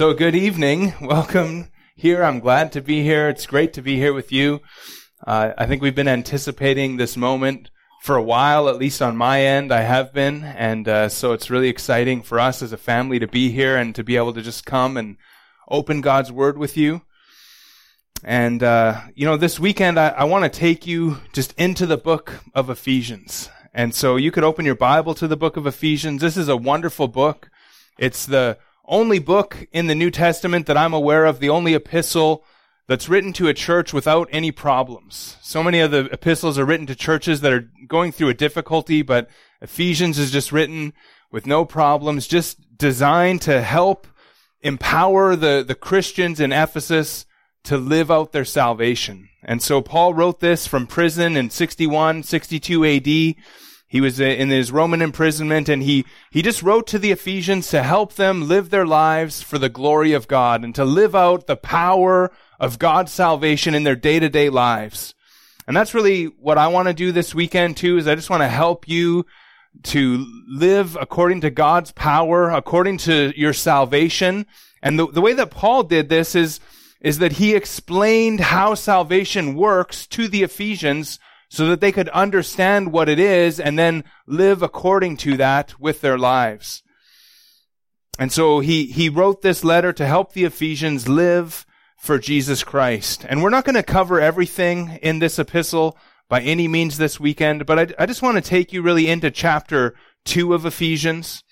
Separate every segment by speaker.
Speaker 1: So, good evening. Welcome here. I'm glad to be here. It's great to be here with you. Uh, I think we've been anticipating this moment for a while, at least on my end. I have been. And uh, so it's really exciting for us as a family to be here and to be able to just come and open God's Word with you. And, uh, you know, this weekend I, I want to take you just into the book of Ephesians. And so you could open your Bible to the book of Ephesians. This is a wonderful book. It's the only book in the New Testament that I'm aware of, the only epistle that's written to a church without any problems. So many of the epistles are written to churches that are going through a difficulty, but Ephesians is just written with no problems, just designed to help empower the, the Christians in Ephesus to live out their salvation. And so Paul wrote this from prison in 61, 62 AD. He was in his Roman imprisonment and he, he just wrote to the Ephesians to help them live their lives for the glory of God and to live out the power of God's salvation in their day to day lives. And that's really what I want to do this weekend too, is I just want to help you to live according to God's power, according to your salvation. And the, the way that Paul did this is, is that he explained how salvation works to the Ephesians so that they could understand what it is and then live according to that with their lives. And so he, he wrote this letter to help the Ephesians live for Jesus Christ. And we're not going to cover everything in this epistle by any means this weekend, but I, I just want to take you really into chapter two of Ephesians.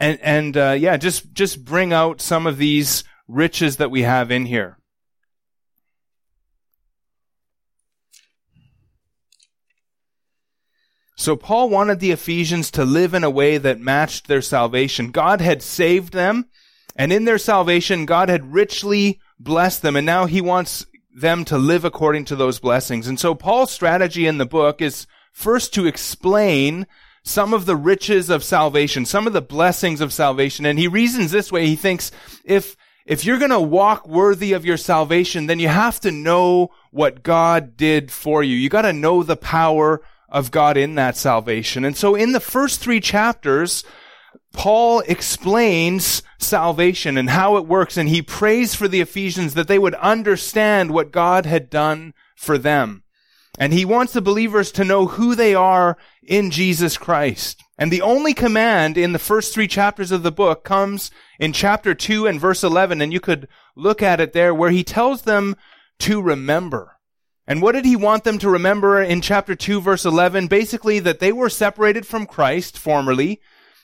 Speaker 1: And, and, uh, yeah, just, just bring out some of these riches that we have in here. So Paul wanted the Ephesians to live in a way that matched their salvation. God had saved them, and in their salvation, God had richly blessed them, and now he wants them to live according to those blessings. And so Paul's strategy in the book is first to explain some of the riches of salvation, some of the blessings of salvation. And he reasons this way. He thinks if, if you're going to walk worthy of your salvation, then you have to know what God did for you. You got to know the power of God in that salvation. And so in the first three chapters, Paul explains salvation and how it works, and he prays for the Ephesians that they would understand what God had done for them. And he wants the believers to know who they are in Jesus Christ. And the only command in the first three chapters of the book comes in chapter 2 and verse 11, and you could look at it there, where he tells them to remember. And what did he want them to remember in chapter 2 verse 11? Basically that they were separated from Christ formerly,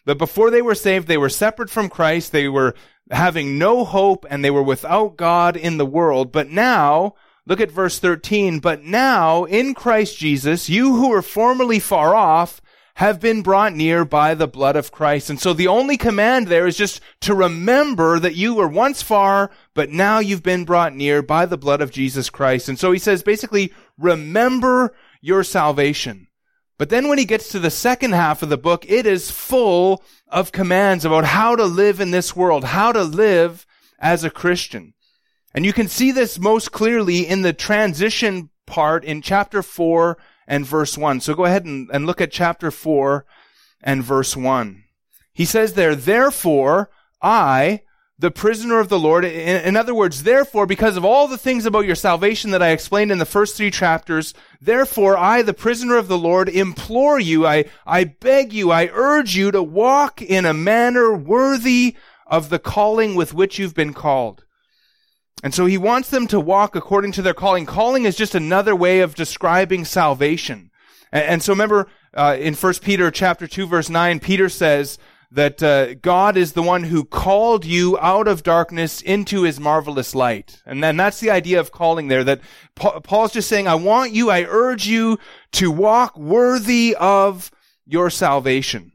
Speaker 1: that before they were saved, they were separate from Christ, they were having no hope, and they were without God in the world. But now, look at verse 13, but now in Christ Jesus, you who were formerly far off have been brought near by the blood of Christ. And so the only command there is just to remember that you were once far, but now you've been brought near by the blood of Jesus Christ. And so he says basically, remember your salvation. But then when he gets to the second half of the book, it is full of commands about how to live in this world, how to live as a Christian. And you can see this most clearly in the transition part in chapter 4 and verse 1. So go ahead and, and look at chapter 4 and verse 1. He says there, therefore, I, the prisoner of the Lord, in, in, other words, therefore, because of all the things about your salvation that I explained in the first three chapters, therefore, I, the prisoner of the Lord, implore you, I, I beg you, I urge you to walk in a manner worthy of the calling with which you've been called and so he wants them to walk according to their calling. Calling is just another way of describing salvation. And, and so remember, uh, in 1 Peter chapter 2 verse 9, Peter says that uh, God is the one who called you out of darkness into his marvelous light. And then that's the idea of calling there, that Paul's just saying, I want you, I urge you to walk worthy of your salvation.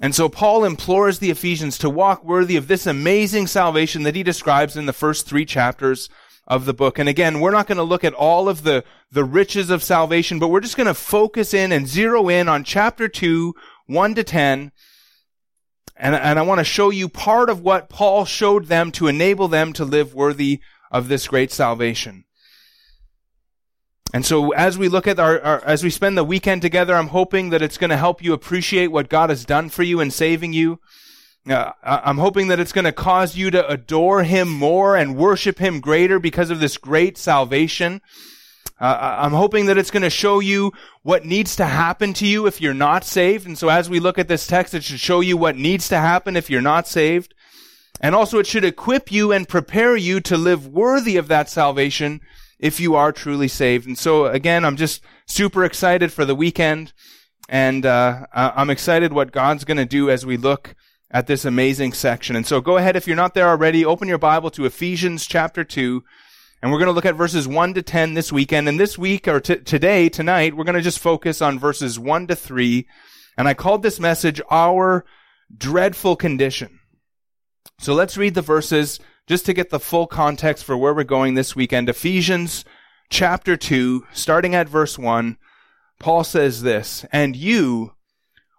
Speaker 1: And so Paul implores the Ephesians to walk worthy of this amazing salvation that he describes in the first three chapters of the book. And again, we're not going to look at all of the, the riches of salvation, but we're just going to focus in and zero in on chapter 2, 1 to 10. And, and I want to show you part of what Paul showed them to enable them to live worthy of this great salvation. And so as we look at our, our, as we spend the weekend together, I'm hoping that it's going to help you appreciate what God has done for you in saving you. Uh, I'm hoping that it's going to cause you to adore Him more and worship Him greater because of this great salvation. Uh, I'm hoping that it's going to show you what needs to happen to you if you're not saved. And so as we look at this text, it should show you what needs to happen if you're not saved. And also it should equip you and prepare you to live worthy of that salvation if you are truly saved. And so again, I'm just super excited for the weekend. And uh, I'm excited what God's going to do as we look at this amazing section. And so go ahead, if you're not there already, open your Bible to Ephesians chapter 2. And we're going to look at verses 1 to 10 this weekend. And this week, or t- today, tonight, we're going to just focus on verses 1 to 3. And I called this message Our Dreadful Condition. So let's read the verses just to get the full context for where we're going this weekend. Ephesians chapter 2, starting at verse 1, Paul says this, And you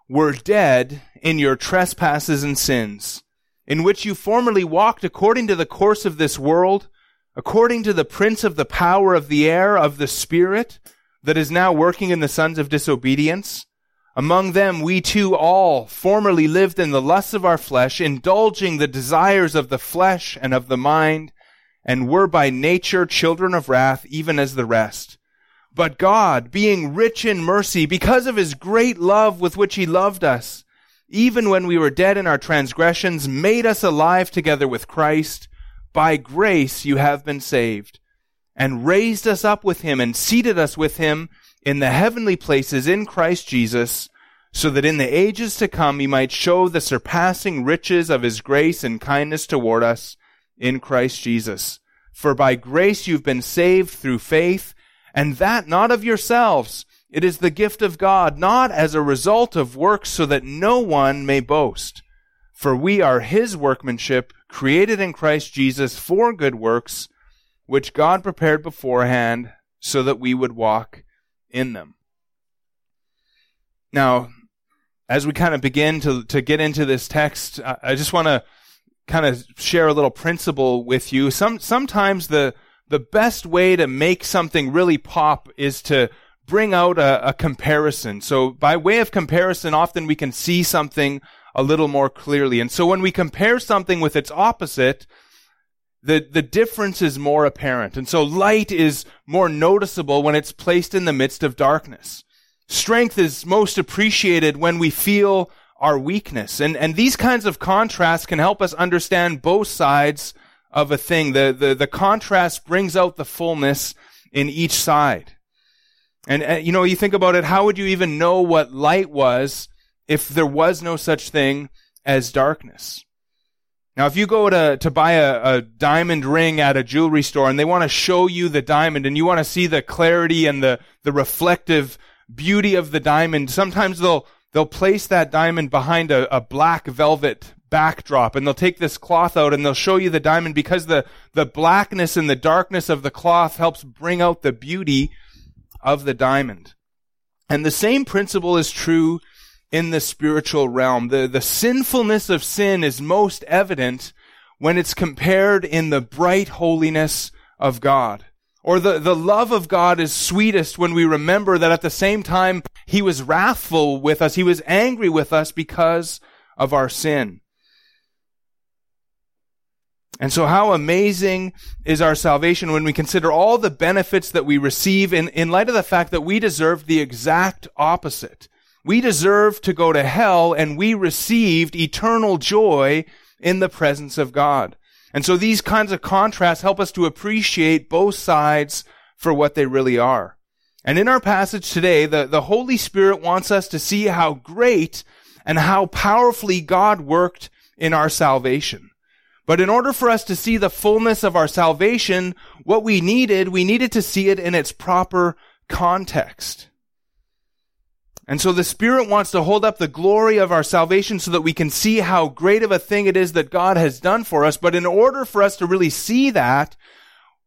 Speaker 1: were dead in your trespasses and sins, in which you formerly walked according to the course of this world, according to the prince of the power of the air of the spirit that is now working in the sons of disobedience. Among them we too all formerly lived in the lusts of our flesh, indulging the desires of the flesh and of the mind, and were by nature children of wrath, even as the rest. But God, being rich in mercy, because of his great love with which he loved us, even when we were dead in our transgressions, made us alive together with Christ. By grace you have been saved, and raised us up with him, and seated us with him in the heavenly places in Christ Jesus, so that in the ages to come he might show the surpassing riches of his grace and kindness toward us in Christ Jesus. For by grace you've been saved through faith, and that not of yourselves. It is the gift of God, not as a result of works, so that no one may boast. For we are his workmanship, created in Christ Jesus for good works, which God prepared beforehand so that we would walk in them. Now, as we kind of begin to, to get into this text, I, I just want to kind of share a little principle with you. Some, sometimes the, the best way to make something really pop is to bring out a, a comparison. So by way of comparison, often we can see something a little more clearly. And so when we compare something with its opposite, the, the difference is more apparent. And so light is more noticeable when it's placed in the midst of darkness. Strength is most appreciated when we feel our weakness. And, and these kinds of contrasts can help us understand both sides of a thing. The, the, the contrast brings out the fullness in each side. And, and, you know, you think about it, how would you even know what light was if there was no such thing as darkness. Now, if you go to, to buy a, a diamond ring at a jewelry store and they want to show you the diamond and you want to see the clarity and the, the reflective beauty of the diamond, sometimes they'll, they'll place that diamond behind a, a black velvet backdrop and they'll take this cloth out and they'll show you the diamond because the, the blackness and the darkness of the cloth helps bring out the beauty of the diamond. And the same principle is true in the spiritual realm. The, the sinfulness of sin is most evident when it's compared in the bright holiness of God. Or the, the love of God is sweetest when we remember that at the same time He was wrathful with us. He was angry with us because of our sin. And so how amazing is our salvation when we consider all the benefits that we receive in, in light of the fact that we deserve the exact opposite. We deserve to go to hell and we received eternal joy in the presence of God. And so these kinds of contrasts help us to appreciate both sides for what they really are. And in our passage today, the, the Holy Spirit wants us to see how great and how powerfully God worked in our salvation. But in order for us to see the fullness of our salvation, what we needed, we needed to see it in its proper context. And so the Spirit wants to hold up the glory of our salvation so that we can see how great of a thing it is that God has done for us. But in order for us to really see that,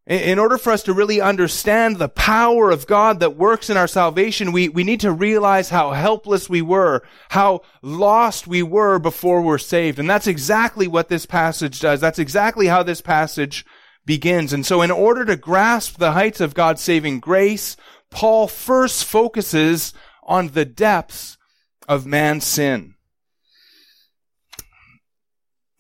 Speaker 1: in order for us to really understand the power of God that works in our salvation, we, we need to realize how helpless we were, how lost we were before we're saved. And that's exactly what this passage does. That's exactly how this passage begins. And so in order to grasp the heights of God's saving grace, Paul first focuses on the depths of man's sin.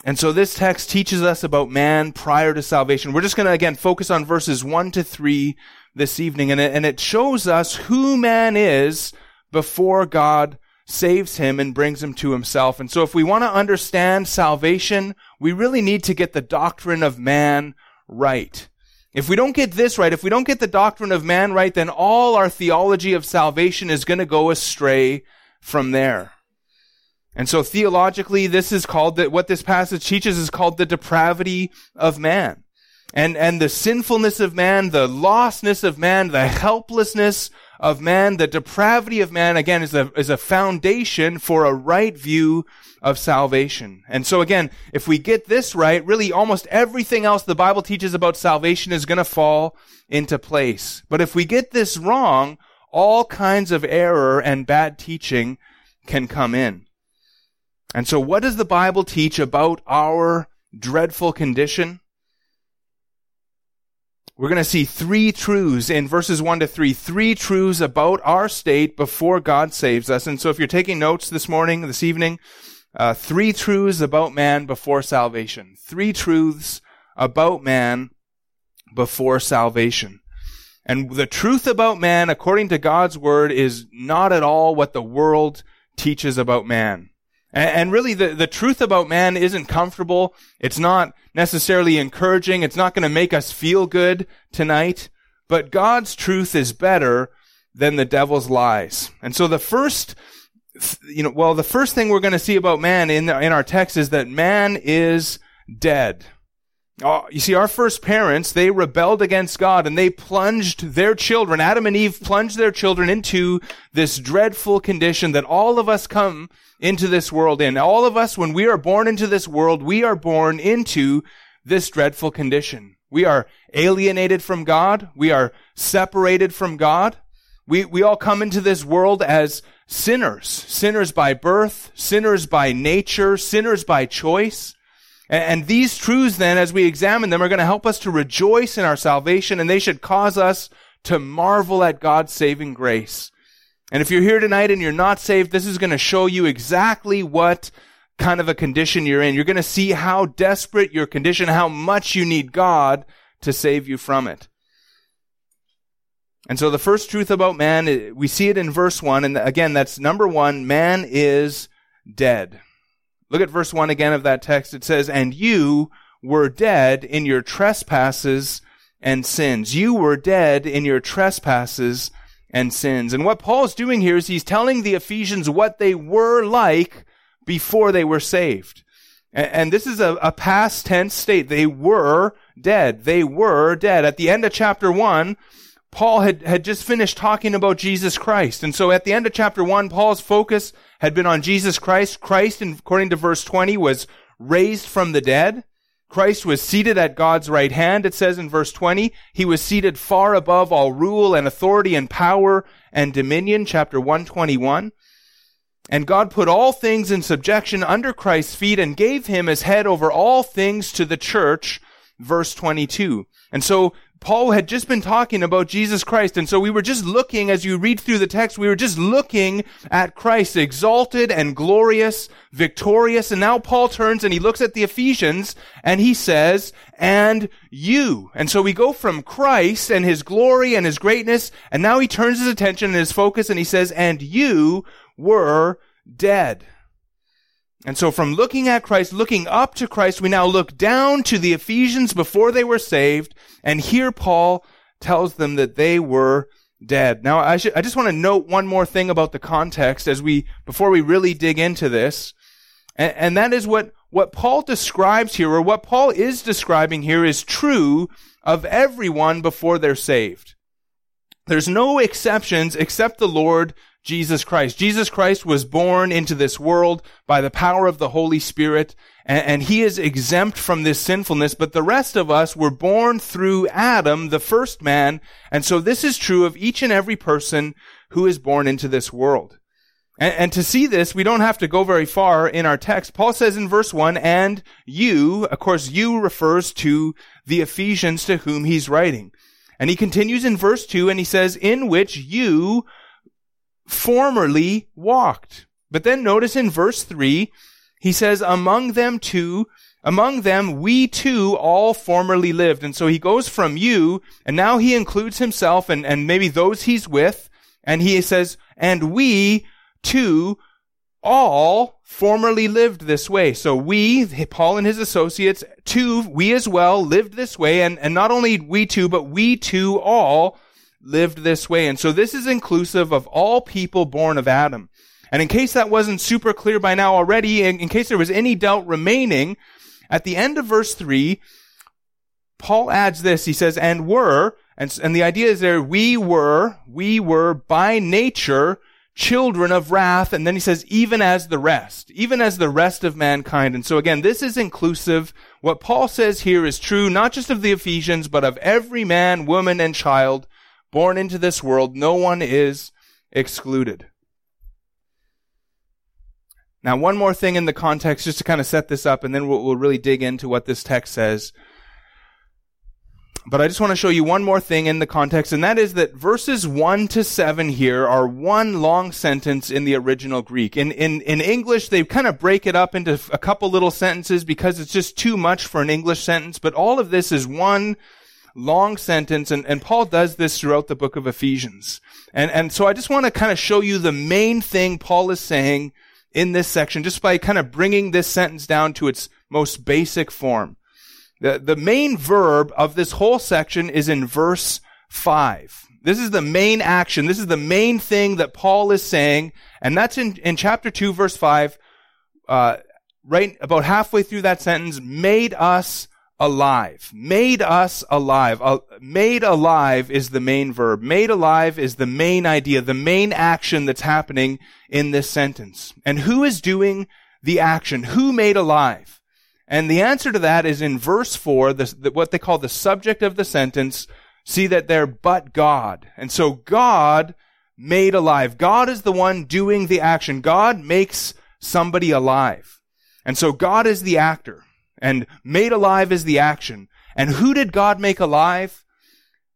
Speaker 1: And so this text teaches us about man prior to salvation. We're just going to again focus on verses 1 to 3 this evening and it, and it shows us who man is before God saves him and brings him to himself. And so if we want to understand salvation, we really need to get the doctrine of man right. If we don't get this right, if we don't get the doctrine of man right, then all our theology of salvation is going to go astray from there. And so theologically, this is called that what this passage teaches is called the depravity of man. And, and the sinfulness of man, the lostness of man, the helplessness of man, the depravity of man, again, is a, is a foundation for a right view of salvation. And so again, if we get this right, really almost everything else the Bible teaches about salvation is going to fall into place. But if we get this wrong, all kinds of error and bad teaching can come in. And so what does the Bible teach about our dreadful condition? We're going to see three truths in verses 1 to 3, three truths about our state before God saves us. And so if you're taking notes this morning, this evening, uh, three truths about man before salvation. Three truths about man before salvation. And the truth about man, according to God's word, is not at all what the world teaches about man. And, really, the, the truth about man isn't comfortable. It's not necessarily encouraging. It's not going to make us feel good tonight. But God's truth is better than the devil's lies. And so the first, you know, well, the first thing we're going to see about man in, the, in our text is that man is dead. Oh, you see, our first parents, they rebelled against God and they plunged their children, Adam and Eve plunged their children into this dreadful condition that all of us come into this world in. All of us, when we are born into this world, we are born into this dreadful condition. We are alienated from God. We are separated from God. We, we all come into this world as sinners. Sinners by birth, sinners by nature, sinners by choice. And these truths then, as we examine them, are going to help us to rejoice in our salvation and they should cause us to marvel at God's saving grace. And if you're here tonight and you're not saved, this is going to show you exactly what kind of a condition you're in. You're going to see how desperate your condition, how much you need God to save you from it. And so the first truth about man, we see it in verse one. And again, that's number one, man is dead. Look at verse 1 again of that text. It says, And you were dead in your trespasses and sins. You were dead in your trespasses and sins. And what Paul's doing here is he's telling the Ephesians what they were like before they were saved. And, this is a, a past tense state. They were dead. They were dead. At the end of chapter 1, Paul had, had just finished talking about Jesus Christ. And so at the end of chapter 1, Paul's focus had been on Jesus Christ. Christ, according to verse 20, was raised from the dead. Christ was seated at God's right hand, it says in verse 20. He was seated far above all rule and authority and power and dominion, chapter 121. And God put all things in subjection under Christ's feet and gave him as head over all things to the church, verse 22. And so Paul had just been talking about Jesus Christ. And so we were just looking, as you read through the text, we were just looking at Christ, exalted and glorious, victorious. And now Paul turns and he looks at the Ephesians and he says, and you. And so we go from Christ and his glory and his greatness. And now he turns his attention and his focus and he says, and you were dead. And so from looking at Christ, looking up to Christ, we now look down to the Ephesians before they were saved. And here Paul tells them that they were dead. Now, I, should, I just want to note one more thing about the context as we, before we really dig into this. And, and that is what, what Paul describes here, or what Paul is describing here is true of everyone before they're saved. There's no exceptions except the Lord Jesus Christ. Jesus Christ was born into this world by the power of the Holy Spirit, and, and, he is exempt from this sinfulness, but the rest of us were born through Adam, the first man, and so this is true of each and every person who is born into this world. And, and, to see this, we don't have to go very far in our text. Paul says in verse 1, and you, of course, you refers to the Ephesians to whom he's writing. And he continues in verse 2 and he says, in which you formerly walked. But then notice in verse 3, he says, among them too, among them we too all formerly lived. And so he goes from you, and now he includes himself and, and maybe those he's with, and he says, and we too all formerly lived this way. So we, Paul and his associates, too, we as well lived this way. And, and not only we too, but we too all lived this way. And so this is inclusive of all people born of Adam. And in case that wasn't super clear by now already, in, in case there was any doubt remaining, at the end of verse three, Paul adds this. He says, and were, and, and the idea is there, we were, we were by nature children of wrath. And then he says, even as the rest, even as the rest of mankind. And so again, this is inclusive. What Paul says here is true, not just of the Ephesians, but of every man, woman, and child born into this world. No one is excluded. Now, one more thing in the context, just to kind of set this up, and then we'll, we'll really dig into what this text says. But I just want to show you one more thing in the context, and that is that verses 1 to 7 here are one long sentence in the original Greek. In, in, in English, they kind of break it up into a couple little sentences because it's just too much for an English sentence, but all of this is one long sentence, and, and Paul does this throughout the book of Ephesians. And, and so I just want to kind of show you the main thing Paul is saying in this section just by kind of bringing this sentence down to its most basic form. The, the main verb of this whole section is in verse 5. This is the main action. This is the main thing that Paul is saying. And that's in, in chapter 2, verse 5. Uh, right about halfway through that sentence, made us alive. Made us alive. Uh, made alive is the main verb. Made alive is the main idea, the main action that's happening in this sentence. And who is doing the action? Who made alive? And the answer to that is in verse 4, the, the, what they call the subject of the sentence. See that they're but God. And so God made alive. God is the one doing the action. God makes somebody alive. And so God is the actor. And made alive is the action. And who did God make alive?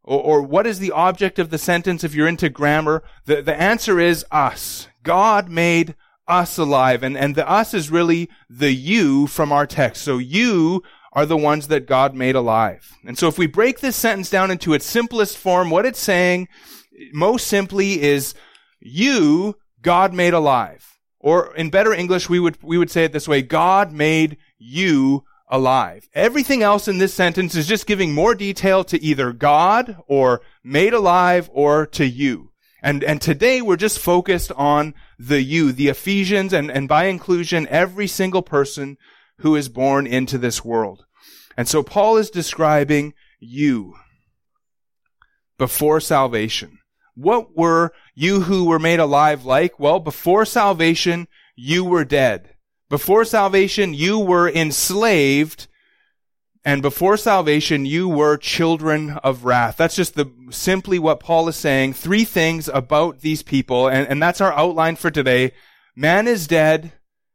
Speaker 1: Or, or, what is the object of the sentence if you're into grammar? The, the answer is us. God made us alive. And, and the us is really the you from our text. So you are the ones that God made alive. And so if we break this sentence down into its simplest form, what it's saying most simply is you, God made alive. Or in better English, we would, we would say it this way. God made you alive. Everything else in this sentence is just giving more detail to either God or made alive or to you. And, and today we're just focused on the you, the Ephesians, and, and by inclusion, every single person who is born into this world. And so Paul is describing you before salvation. What were you who were made alive like? Well, before salvation, you were dead. Before salvation, you were enslaved, and before salvation, you were children of wrath. That's just the, simply what Paul is saying. Three things about these people, and, and that's our outline for today. Man is dead,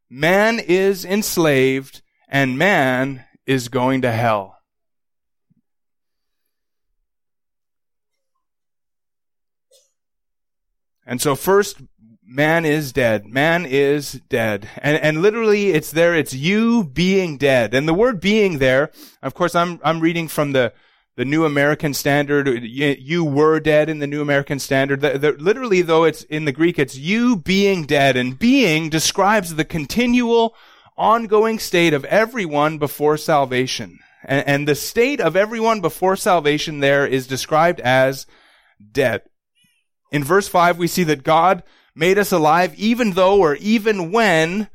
Speaker 1: man is enslaved, and man is going to hell. And so first, man is dead. Man is dead. And, and literally it's there, it's you being dead. And the word being there, of course I'm, I'm reading from the, the New American Standard. You, were dead in the New American Standard. The, the, literally though it's in the Greek, it's you being dead. And being describes the continual ongoing state of everyone before salvation. And, and the state of everyone before salvation there is described as dead. In verse 5, we see that God made us alive even though or even when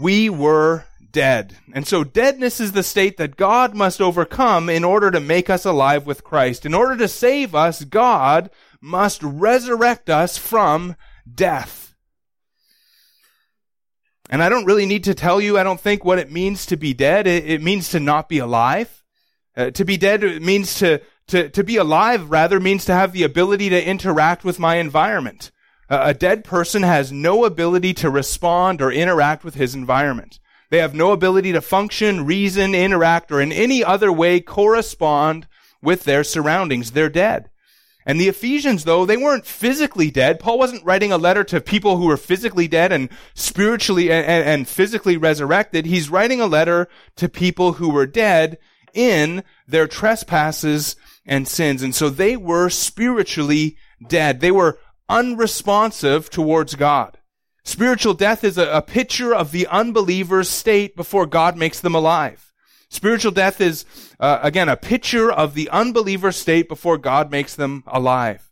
Speaker 1: we were dead. And so deadness is the state that God must overcome in order to make us alive with Christ. In order to save us, God must resurrect us from death. And I don't really need to tell you, I don't think what it means to be dead. It, it means to not be alive. Uh, to be dead means to, to, to be alive rather means to have the ability to interact with my environment. A dead person has no ability to respond or interact with his environment. They have no ability to function, reason, interact, or in any other way correspond with their surroundings. They're dead. And the Ephesians, though, they weren't physically dead. Paul wasn't writing a letter to people who were physically dead and spiritually and, and, physically resurrected. He's writing a letter to people who were dead in their trespasses and sins. And so they were spiritually dead. They were unresponsive towards God. Spiritual death is a, a picture of the unbeliever's state before God makes them alive. Spiritual death is, uh, again, a picture of the unbeliever's state before God makes them alive.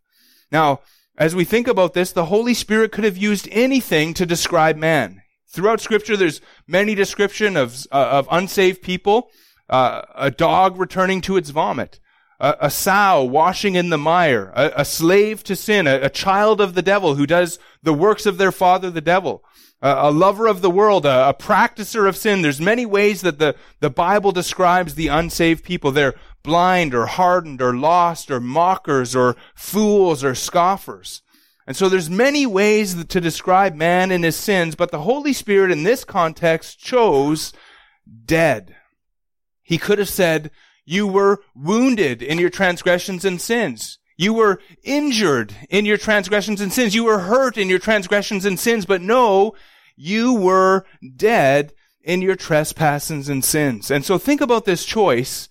Speaker 1: Now, as we think about this, the Holy Spirit could have used anything to describe man. Throughout scripture, there's many description of, uh, of unsaved people, uh, a dog returning to its vomit, a, a sow washing in the mire, a, a slave to sin, a, a, child of the devil who does the works of their father, the devil, a, lover of the world, a, practicer of sin. There's many ways that the, the Bible describes the unsaved people. They're blind or hardened or lost or mockers or fools or scoffers. And so there's many ways to describe man and his sins, but the Holy Spirit in this context chose dead. He could have said, you were wounded in your transgressions and sins. You were injured in your transgressions and sins. You were hurt in your transgressions and sins. But no, you were dead in your trespasses and sins. And so think about this choice.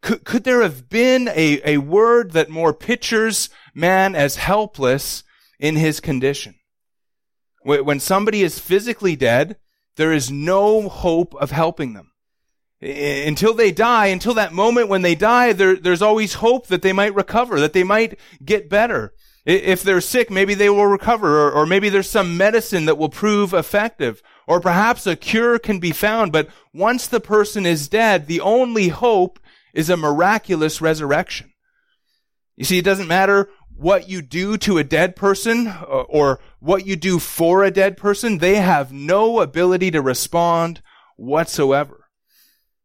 Speaker 1: Could, could there have been a, a word that more pictures man as helpless in his condition? When somebody is physically dead, there is no hope of helping them until they die, until that moment when they die, there, there's always hope that they might recover, that they might get better. If they're sick, maybe they will recover, or, or maybe there's some medicine that will prove effective, or perhaps a cure can be found. But once the person is dead, the only hope is a miraculous resurrection. You see, it doesn't matter what you do to a dead person uh, or what you do for a dead person. They have no ability to respond whatsoever.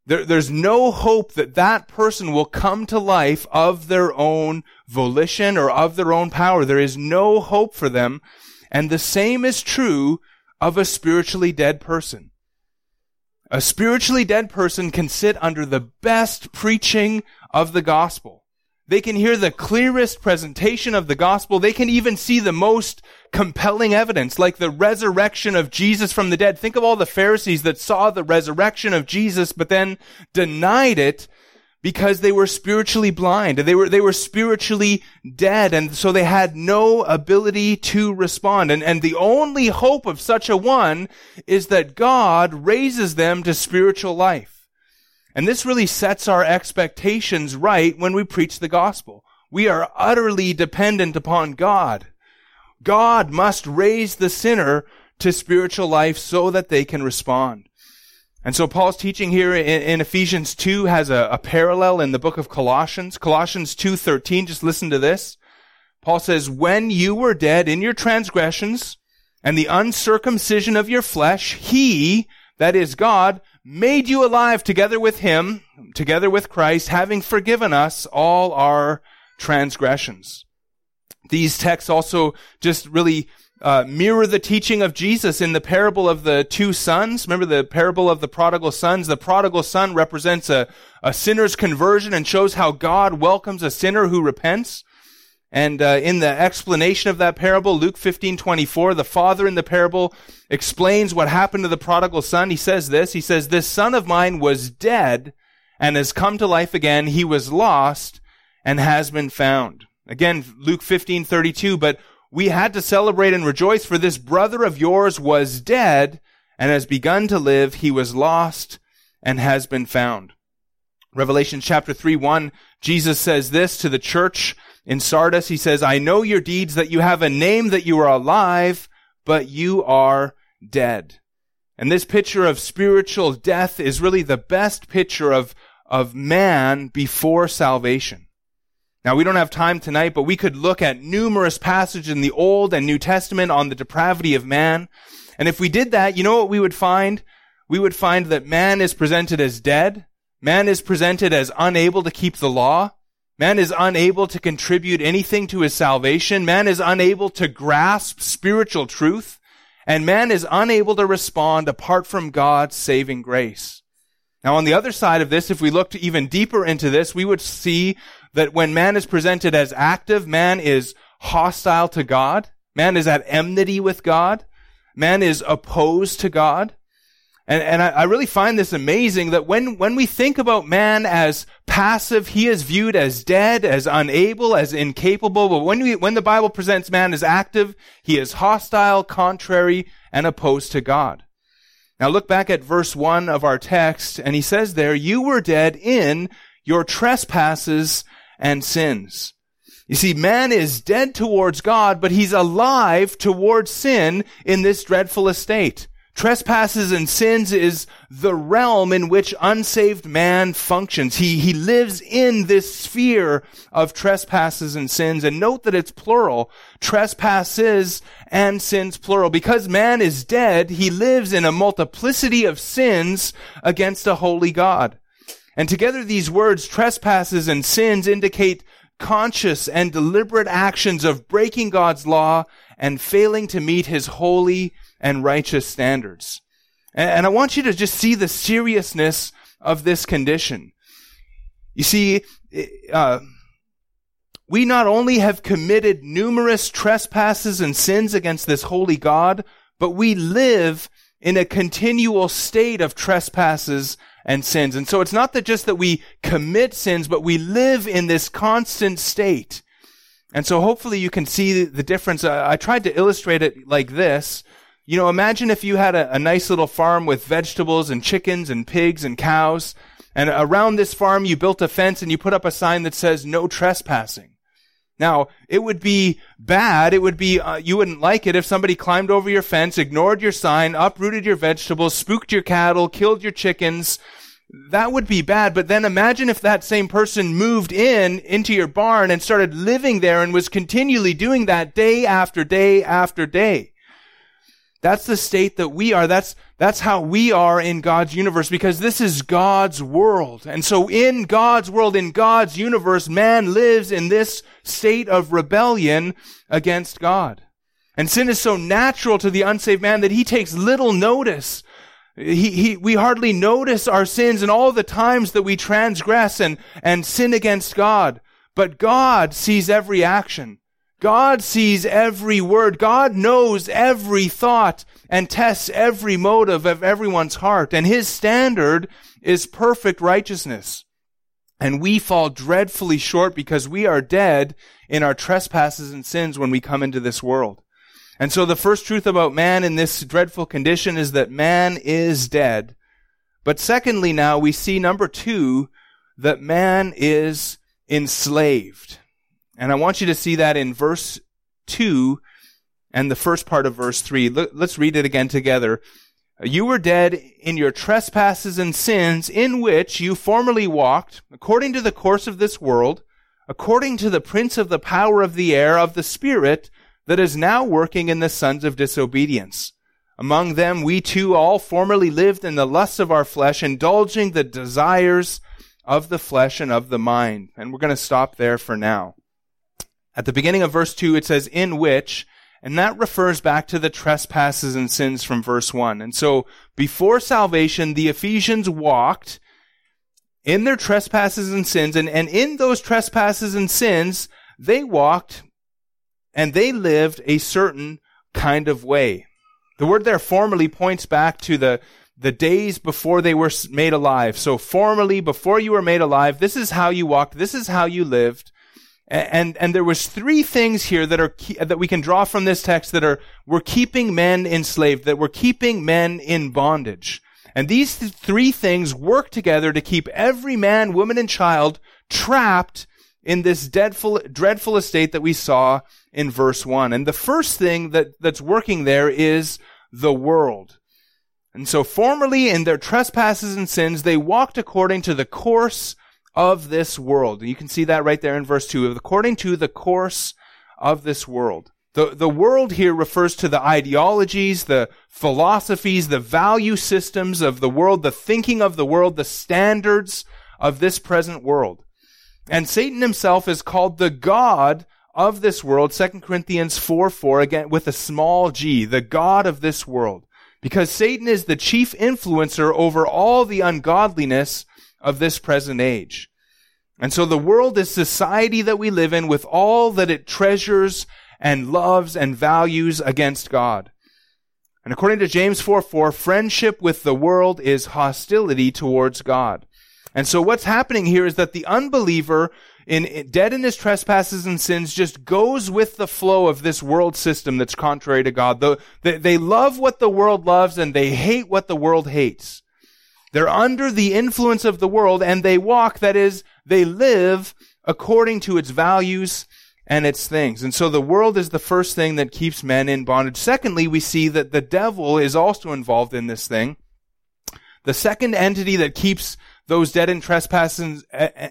Speaker 1: There, there's no hope that that person will come to life of their own volition or of their own power. There is no hope for them. And the same is true of a spiritually dead person. A spiritually dead person can sit under the best preaching of the gospel. They can hear the clearest presentation of the gospel. They can even see the most compelling evidence, like the resurrection of Jesus from the dead. Think of all the Pharisees that saw the resurrection of Jesus, but then denied it because they were spiritually blind. They were, they were spiritually dead. And so they had no ability to respond. And, and the only hope of such a one is that God raises them to spiritual life. And this really sets our expectations right when we preach the gospel. We are utterly dependent upon God. God must raise the sinner to spiritual life so that they can respond. And so Paul's teaching here in, in Ephesians 2 has a, a, parallel in the book of Colossians. Colossians 2.13, just listen to this. Paul says, When you were dead in your transgressions and the uncircumcision of your flesh, he, that is God, made you alive together with him, together with Christ, having forgiven us all our transgressions. These texts also just really uh, mirror the teaching of Jesus in the parable of the two sons. Remember the parable of the prodigal sons? The prodigal son represents a, a sinner's conversion and shows how God welcomes a sinner who repents. And uh, in the explanation of that parable, Luke 15, 24, the father in the parable explains what happened to the prodigal son. He says this, he says, this son of mine was dead and has come to life again. He was lost and has been found. Again, Luke 15, 32, but we had to celebrate and rejoice for this brother of yours was dead and has begun to live. He was lost and has been found. Revelation chapter 3, 1, Jesus says this to the church in Sardis. He says, I know your deeds, that you have a name, that you are alive, but you are dead. And this picture of spiritual death is really the best picture of, of man before salvation. Now, we don't have time tonight, but we could look at numerous passages in the Old and New Testament on the depravity of man. And if we did that, you know what we would find? We would find that man is presented as dead. Man is presented as unable to keep the law. Man is unable to contribute anything to his salvation. Man is unable to grasp spiritual truth. And man is unable to respond apart from God's saving grace. Now, on the other side of this, if we looked even deeper into this, we would see that when man is presented as active, man is hostile to God. Man is at enmity with God. Man is opposed to God. And, and I, I, really find this amazing that when, when we think about man as passive, he is viewed as dead, as unable, as incapable. But when we, when the Bible presents man as active, he is hostile, contrary, and opposed to God. Now look back at verse one of our text, and he says there, you were dead in your trespasses and sins. You see, man is dead towards God, but he's alive towards sin in this dreadful estate. Trespasses and sins is the realm in which unsaved man functions. He, he lives in this sphere of trespasses and sins. And note that it's plural. Trespasses and sins plural. Because man is dead, he lives in a multiplicity of sins against a holy God. And together these words, trespasses and sins, indicate conscious and deliberate actions of breaking God's law and failing to meet his holy and righteous standards. And, I want you to just see the seriousness of this condition. You see, uh, we not only have committed numerous trespasses and sins against this holy God, but we live in a continual state of trespasses and sins. And so it's not that just that we commit sins, but we live in this constant state. And so hopefully you can see the difference. I, I tried to illustrate it like this. You know, imagine if you had a, a nice little farm with vegetables and chickens and pigs and cows, and around this farm you built a fence and you put up a sign that says no trespassing. Now, it would be bad. It would be, uh, you wouldn't like it if somebody climbed over your fence, ignored your sign, uprooted your vegetables, spooked your cattle, killed your chickens. That would be bad. But then imagine if that same person moved in into your barn and started living there and was continually doing that day after day after day. That's the state that we are. That's, that's how we are in God's universe because this is God's world. And so in God's world, in God's universe, man lives in this state of rebellion against God. And sin is so natural to the unsaved man that he takes little notice. He, he, we hardly notice our sins and all the times that we transgress and, and sin against God. But God sees every action. God sees every word. God knows every thought and tests every motive of everyone's heart. And his standard is perfect righteousness. And we fall dreadfully short because we are dead in our trespasses and sins when we come into this world. And so the first truth about man in this dreadful condition is that man is dead. But secondly, now we see number two, that man is enslaved. And I want you to see that in verse 2 and the first part of verse 3. Let's read it again together. You were dead in your trespasses and sins in which you formerly walked according to the course of this world, according to the prince of the power of the air of the spirit that is now working in the sons of disobedience. Among them we too all formerly lived in the lusts of our flesh, indulging the desires of the flesh and of the mind. And we're going to stop there for now. At the beginning of verse 2, it says, in which, and that refers back to the trespasses and sins from verse 1. And so, before salvation, the Ephesians walked in their trespasses and sins, and, and in those trespasses and sins, they walked and they lived a certain kind of way. The word there formerly points back to the, the days before they were made alive. So formerly, before you were made alive, this is how you walked, this is how you lived. And, and there was three things here that are, that we can draw from this text that are, we're keeping men enslaved, that we're keeping men in bondage. And these th- three things work together to keep every man, woman, and child trapped in this dreadful, dreadful estate that we saw in verse one. And the first thing that, that's working there is the world. And so formerly in their trespasses and sins, they walked according to the course of this world. You can see that right there in verse 2. According to the course of this world. The, the world here refers to the ideologies, the philosophies, the value systems of the world, the thinking of the world, the standards of this present world. And Satan himself is called the God of this world, 2 Corinthians 4 4, again with a small g, the God of this world. Because Satan is the chief influencer over all the ungodliness of this present age. And so the world is society that we live in with all that it treasures and loves and values against God. And according to James 4 4, friendship with the world is hostility towards God. And so what's happening here is that the unbeliever in, dead in his trespasses and sins just goes with the flow of this world system that's contrary to God. The, they, they love what the world loves and they hate what the world hates. They're under the influence of the world and they walk, that is, they live according to its values and its things. And so the world is the first thing that keeps men in bondage. Secondly, we see that the devil is also involved in this thing. The second entity that keeps those dead in trespasses, uh, uh,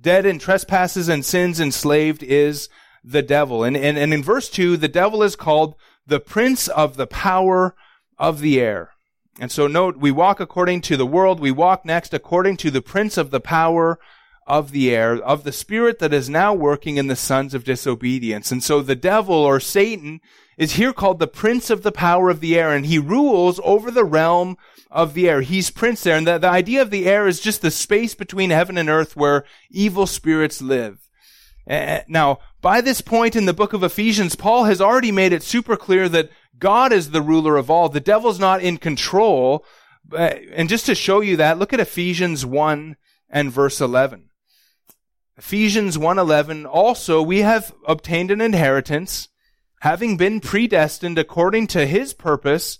Speaker 1: dead in trespasses and sins enslaved is the devil. And, and, and in verse 2, the devil is called the prince of the power of the air. And so note, we walk according to the world. We walk next according to the prince of the power of the air, of the spirit that is now working in the sons of disobedience. And so the devil or Satan is here called the prince of the power of the air, and he rules over the realm of the air. He's prince there. And the, the idea of the air is just the space between heaven and earth where evil spirits live. Uh, now, by this point in the book of Ephesians, Paul has already made it super clear that God is the ruler of all. The devil's not in control. Uh, and just to show you that, look at Ephesians 1 and verse 11. Ephesians 1:11 also we have obtained an inheritance having been predestined according to his purpose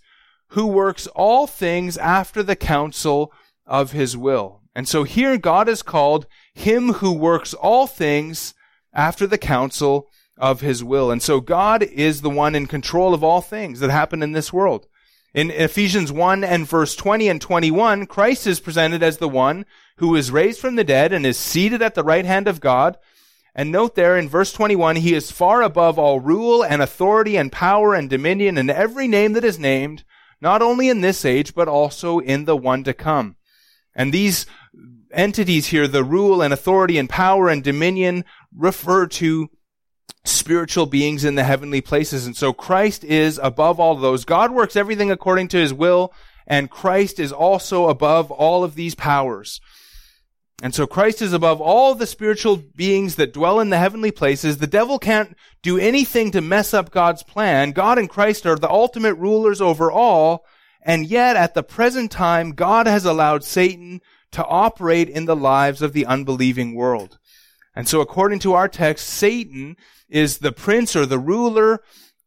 Speaker 1: who works all things after the counsel of his will. And so here God is called him who works all things after the counsel of his will. And so God is the one in control of all things that happen in this world. In Ephesians 1 and verse 20 and 21, Christ is presented as the one who is raised from the dead and is seated at the right hand of God. And note there in verse 21, he is far above all rule and authority and power and dominion and every name that is named, not only in this age, but also in the one to come. And these entities here, the rule and authority and power and dominion, refer to spiritual beings in the heavenly places. And so Christ is above all those. God works everything according to his will, and Christ is also above all of these powers. And so Christ is above all the spiritual beings that dwell in the heavenly places. The devil can't do anything to mess up God's plan. God and Christ are the ultimate rulers over all. And yet at the present time, God has allowed Satan to operate in the lives of the unbelieving world. And so according to our text, Satan is the prince or the ruler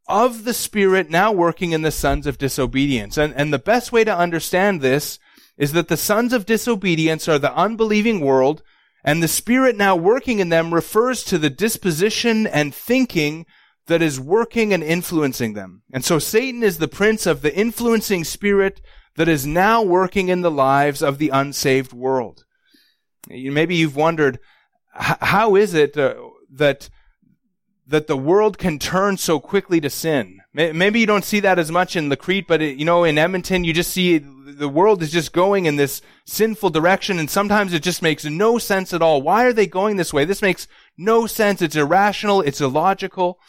Speaker 1: of the spirit now working in the sons of disobedience. And, and the best way to understand this is that the sons of disobedience are the unbelieving world, and the spirit now working in them refers to the disposition and thinking that is working and influencing them. And so Satan is the prince of the influencing spirit that is now working in the lives of the unsaved world. Maybe you've wondered, how is it uh, that that the world can turn so quickly to sin. Maybe you don't see that as much in the Crete, but it, you know, in Edmonton, you just see the world is just going in this sinful direction, and sometimes it just makes no sense at all. Why are they going this way? This makes no sense. It's irrational. It's illogical.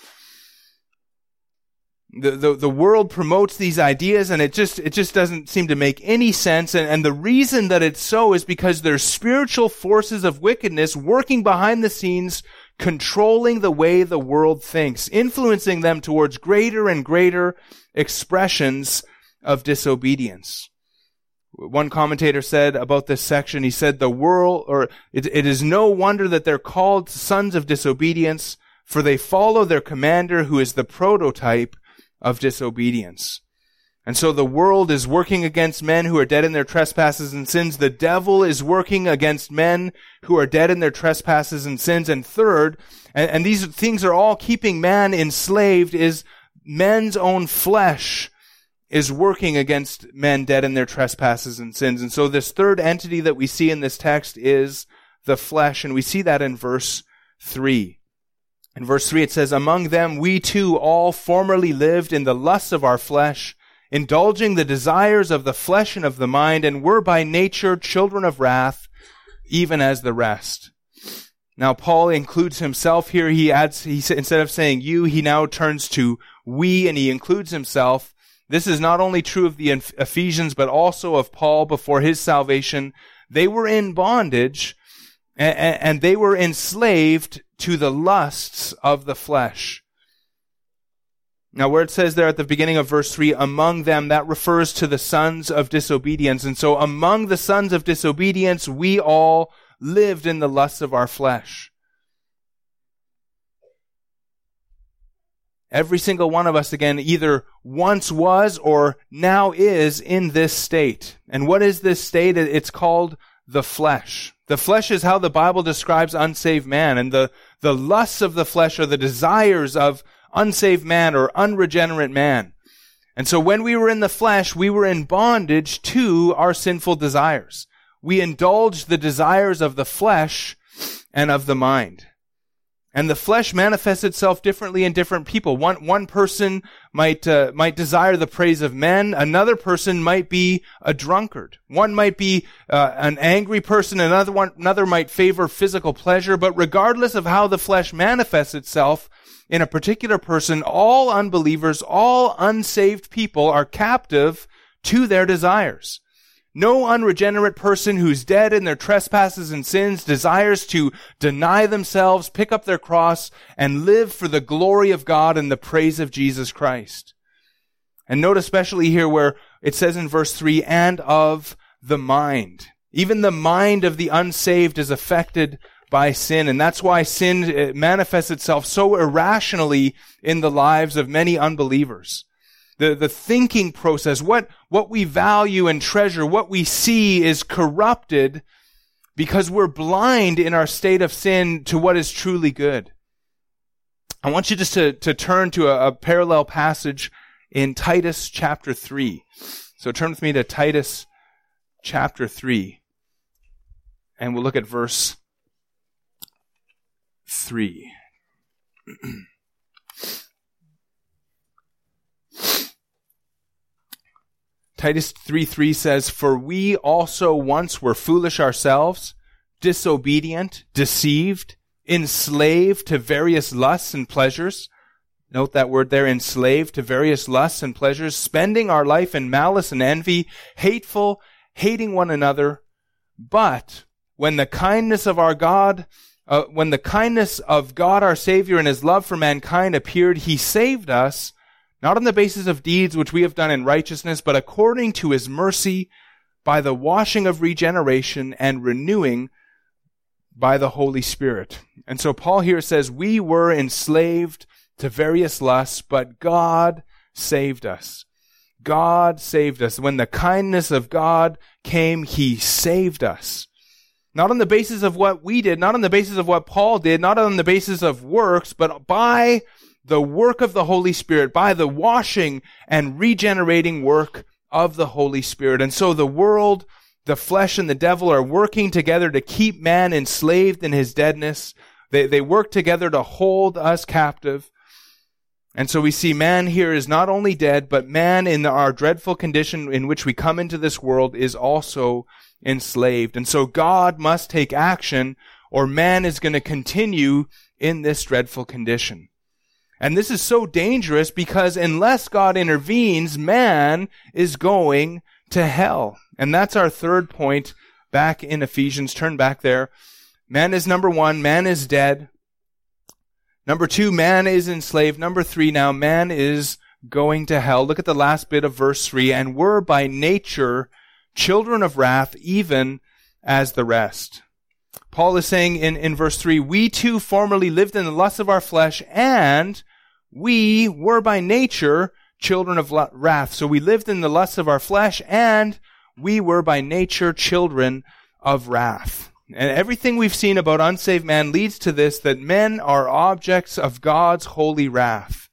Speaker 1: The, the, the world promotes these ideas and it just, it just doesn't seem to make any sense. And, and the reason that it's so is because there's spiritual forces of wickedness working behind the scenes controlling the way the world thinks, influencing them towards greater and greater expressions of disobedience. One commentator said about this section, he said, the world, or it, it is no wonder that they're called sons of disobedience, for they follow their commander who is the prototype of disobedience. And so the world is working against men who are dead in their trespasses and sins. The devil is working against men who are dead in their trespasses and sins. And third, and, and these things are all keeping man enslaved, is men's own flesh is working against men dead in their trespasses and sins. And so this third entity that we see in this text is the flesh. And we see that in verse three. In verse three, it says, Among them we too all formerly lived in the lusts of our flesh, indulging the desires of the flesh and of the mind, and were by nature children of wrath, even as the rest. Now Paul includes himself here. He adds, he instead of saying you, he now turns to we and he includes himself. This is not only true of the Ephesians, but also of Paul before his salvation. They were in bondage and, and they were enslaved to the lusts of the flesh. Now, where it says there at the beginning of verse 3, among them, that refers to the sons of disobedience. And so among the sons of disobedience, we all lived in the lusts of our flesh. Every single one of us, again, either once was or now is in this state. And what is this state? It's called the flesh. The flesh is how the Bible describes unsaved man. And the, the lusts of the flesh are the desires of unsaved man or unregenerate man. And so when we were in the flesh, we were in bondage to our sinful desires. We indulged the desires of the flesh and of the mind. And the flesh manifests itself differently in different people. One, one person might, uh, might desire the praise of men. Another person might be a drunkard. One might be, uh, an angry person. Another one, another might favor physical pleasure. But regardless of how the flesh manifests itself, in a particular person, all unbelievers, all unsaved people are captive to their desires. No unregenerate person who's dead in their trespasses and sins desires to deny themselves, pick up their cross, and live for the glory of God and the praise of Jesus Christ. And note especially here where it says in verse 3, and of the mind. Even the mind of the unsaved is affected by sin. And that's why sin uh, manifests itself so irrationally in the lives of many unbelievers. The, the thinking process, what, what we value and treasure, what we see is corrupted because we're blind in our state of sin to what is truly good. I want you just to, to turn to a, a parallel passage in Titus chapter 3. So turn with me to Titus chapter 3. And we'll look at verse 3. Titus 3 3 says, For we also once were foolish ourselves, disobedient, deceived, enslaved to various lusts and pleasures. Note that word there, enslaved to various lusts and pleasures, spending our life in malice and envy, hateful, hating one another. But when the kindness of our God uh, when the kindness of God our Savior and His love for mankind appeared, He saved us, not on the basis of deeds which we have done in righteousness, but according to His mercy, by the washing of regeneration and renewing by the Holy Spirit. And so Paul here says, we were enslaved to various lusts, but God saved us. God saved us. When the kindness of God came, He saved us. Not on the basis of what we did, not on the basis of what Paul did, not on the basis of works, but by the work of the Holy Spirit, by the washing and regenerating work of the Holy Spirit. And so the world, the flesh and the devil are working together to keep man enslaved in his deadness. They, they work together to hold us captive. And so we see man here is not only dead, but man in our dreadful condition in which we come into this world is also enslaved. And so God must take action or man is going to continue in this dreadful condition. And this is so dangerous because unless God intervenes, man is going to hell. And that's our third point back in Ephesians. Turn back there. Man is number one. Man is dead. Number two, man is enslaved. Number three, now man is going to hell. Look at the last bit of verse three. And we're by nature children of wrath, even as the rest. Paul is saying in, in verse 3, we too formerly lived in the lusts of our flesh, and we were by nature children of wrath. So we lived in the lusts of our flesh, and we were by nature children of wrath. And everything we've seen about unsaved man leads to this, that men are objects of God's holy wrath.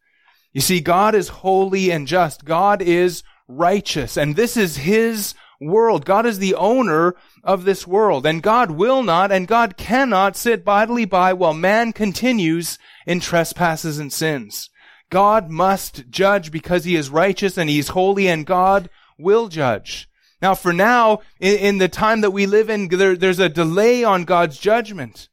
Speaker 1: You see, God is holy and just. God is righteous, and this is His world. God is the owner of this world, and God will not and God cannot sit idly by while man continues in trespasses and sins. God must judge because he is righteous and he's holy and God will judge. Now, for now, in, in the time that we live in, there, there's a delay on God's judgment.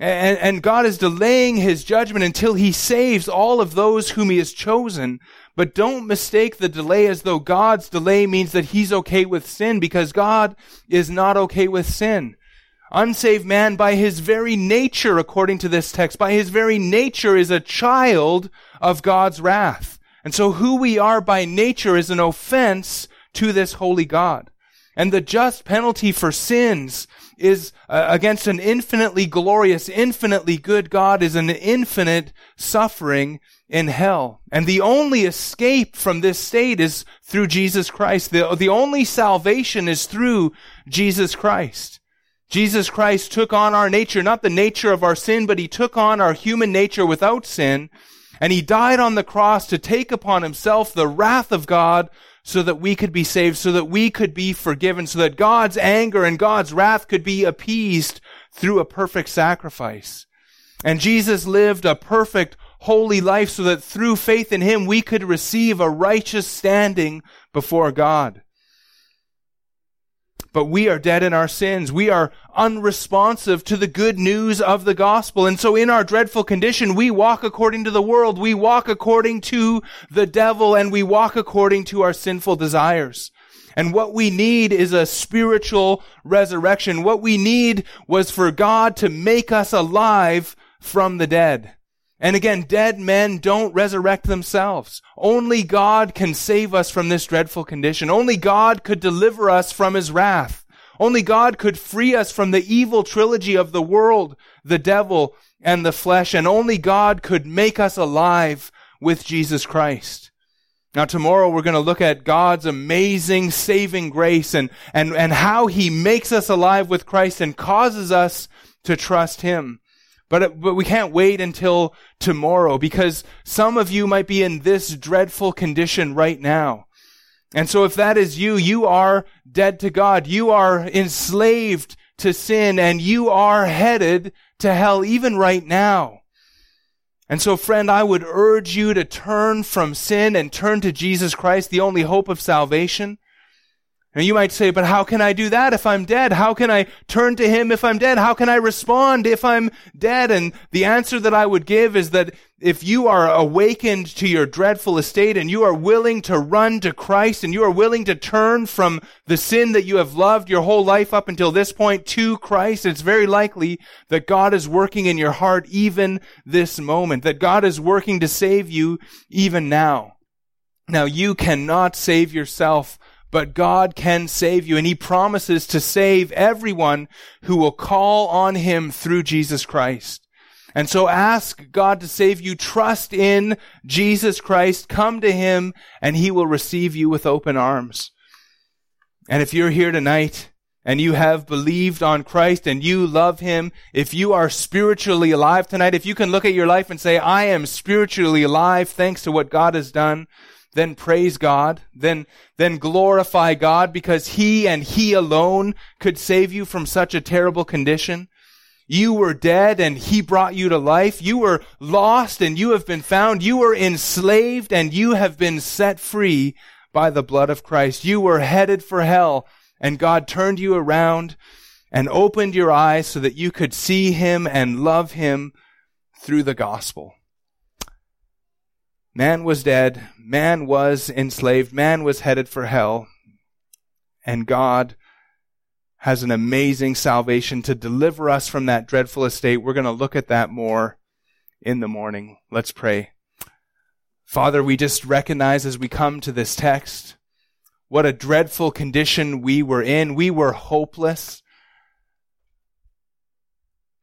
Speaker 1: And, and God is delaying his judgment until he saves all of those whom he has chosen. But don't mistake the delay as though God's delay means that he's okay with sin because God is not okay with sin. Unsaved man by his very nature, according to this text, by his very nature is a child of God's wrath. And so who we are by nature is an offense to this holy God. And the just penalty for sins is uh, against an infinitely glorious, infinitely good God is an infinite suffering in hell. And the only escape from this state is through Jesus Christ. The, the only salvation is through Jesus Christ. Jesus Christ took on our nature, not the nature of our sin, but he took on our human nature without sin. And he died on the cross to take upon himself the wrath of God so that we could be saved, so that we could be forgiven, so that God's anger and God's wrath could be appeased through a perfect sacrifice. And Jesus lived a perfect, holy life so that through faith in Him we could receive a righteous standing before God but we are dead in our sins. We are unresponsive to the good news of the gospel. And so in our dreadful condition, we walk according to the world. We walk according to the devil and we walk according to our sinful desires. And what we need is a spiritual resurrection. What we need was for God to make us alive from the dead. And again, dead men don't resurrect themselves. Only God can save us from this dreadful condition. Only God could deliver us from his wrath. Only God could free us from the evil trilogy of the world, the devil, and the flesh. And only God could make us alive with Jesus Christ. Now tomorrow we're going to look at God's amazing saving grace and, and, and how he makes us alive with Christ and causes us to trust him. But, uh, but we can't wait until tomorrow because some of you might be in this dreadful condition right now. And so if that is you, you are dead to God. You are enslaved to sin and you are headed to hell even right now. And so friend, I would urge you to turn from sin and turn to Jesus Christ, the only hope of salvation. And you might say, but how can I do that if I'm dead? How can I turn to Him if I'm dead? How can I respond if I'm dead? And the answer that I would give is that if you are awakened to your dreadful estate and you are willing to run to Christ and you are willing to turn from the sin that you have loved your whole life up until this point to Christ, it's very likely that God is working in your heart even this moment, that God is working to save you even now. Now you cannot save yourself but God can save you and he promises to save everyone who will call on him through Jesus Christ. And so ask God to save you. Trust in Jesus Christ. Come to him and he will receive you with open arms. And if you're here tonight and you have believed on Christ and you love him, if you are spiritually alive tonight, if you can look at your life and say, I am spiritually alive thanks to what God has done, then praise God, then, then glorify God because He and He alone could save you from such a terrible condition. You were dead and He brought you to life. You were lost and you have been found. You were enslaved and you have been set free by the blood of Christ. You were headed for hell and God turned you around and opened your eyes so that you could see Him and love Him through the gospel. Man was dead. Man was enslaved. Man was headed for hell. And God has an amazing salvation to deliver us from that dreadful estate. We're going to look at that more in the morning. Let's pray. Father, we just recognize as we come to this text what a dreadful condition we were in. We were hopeless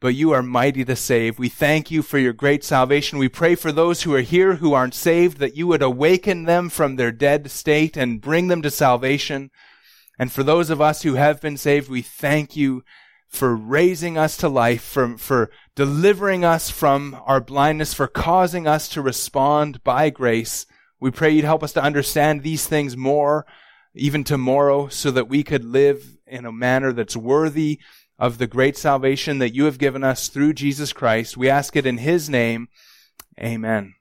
Speaker 1: but you are mighty to save. We thank you for your great salvation. We pray for those who are here who aren't saved that you would awaken them from their dead state and bring them to salvation. And for those of us who have been saved, we thank you for raising us to life, for, for delivering us from our blindness, for causing us to respond by grace. We pray you'd help us to understand these things more, even tomorrow, so that we could live in a manner that's worthy of the great salvation that you have given us through Jesus Christ. We ask it in His name. Amen.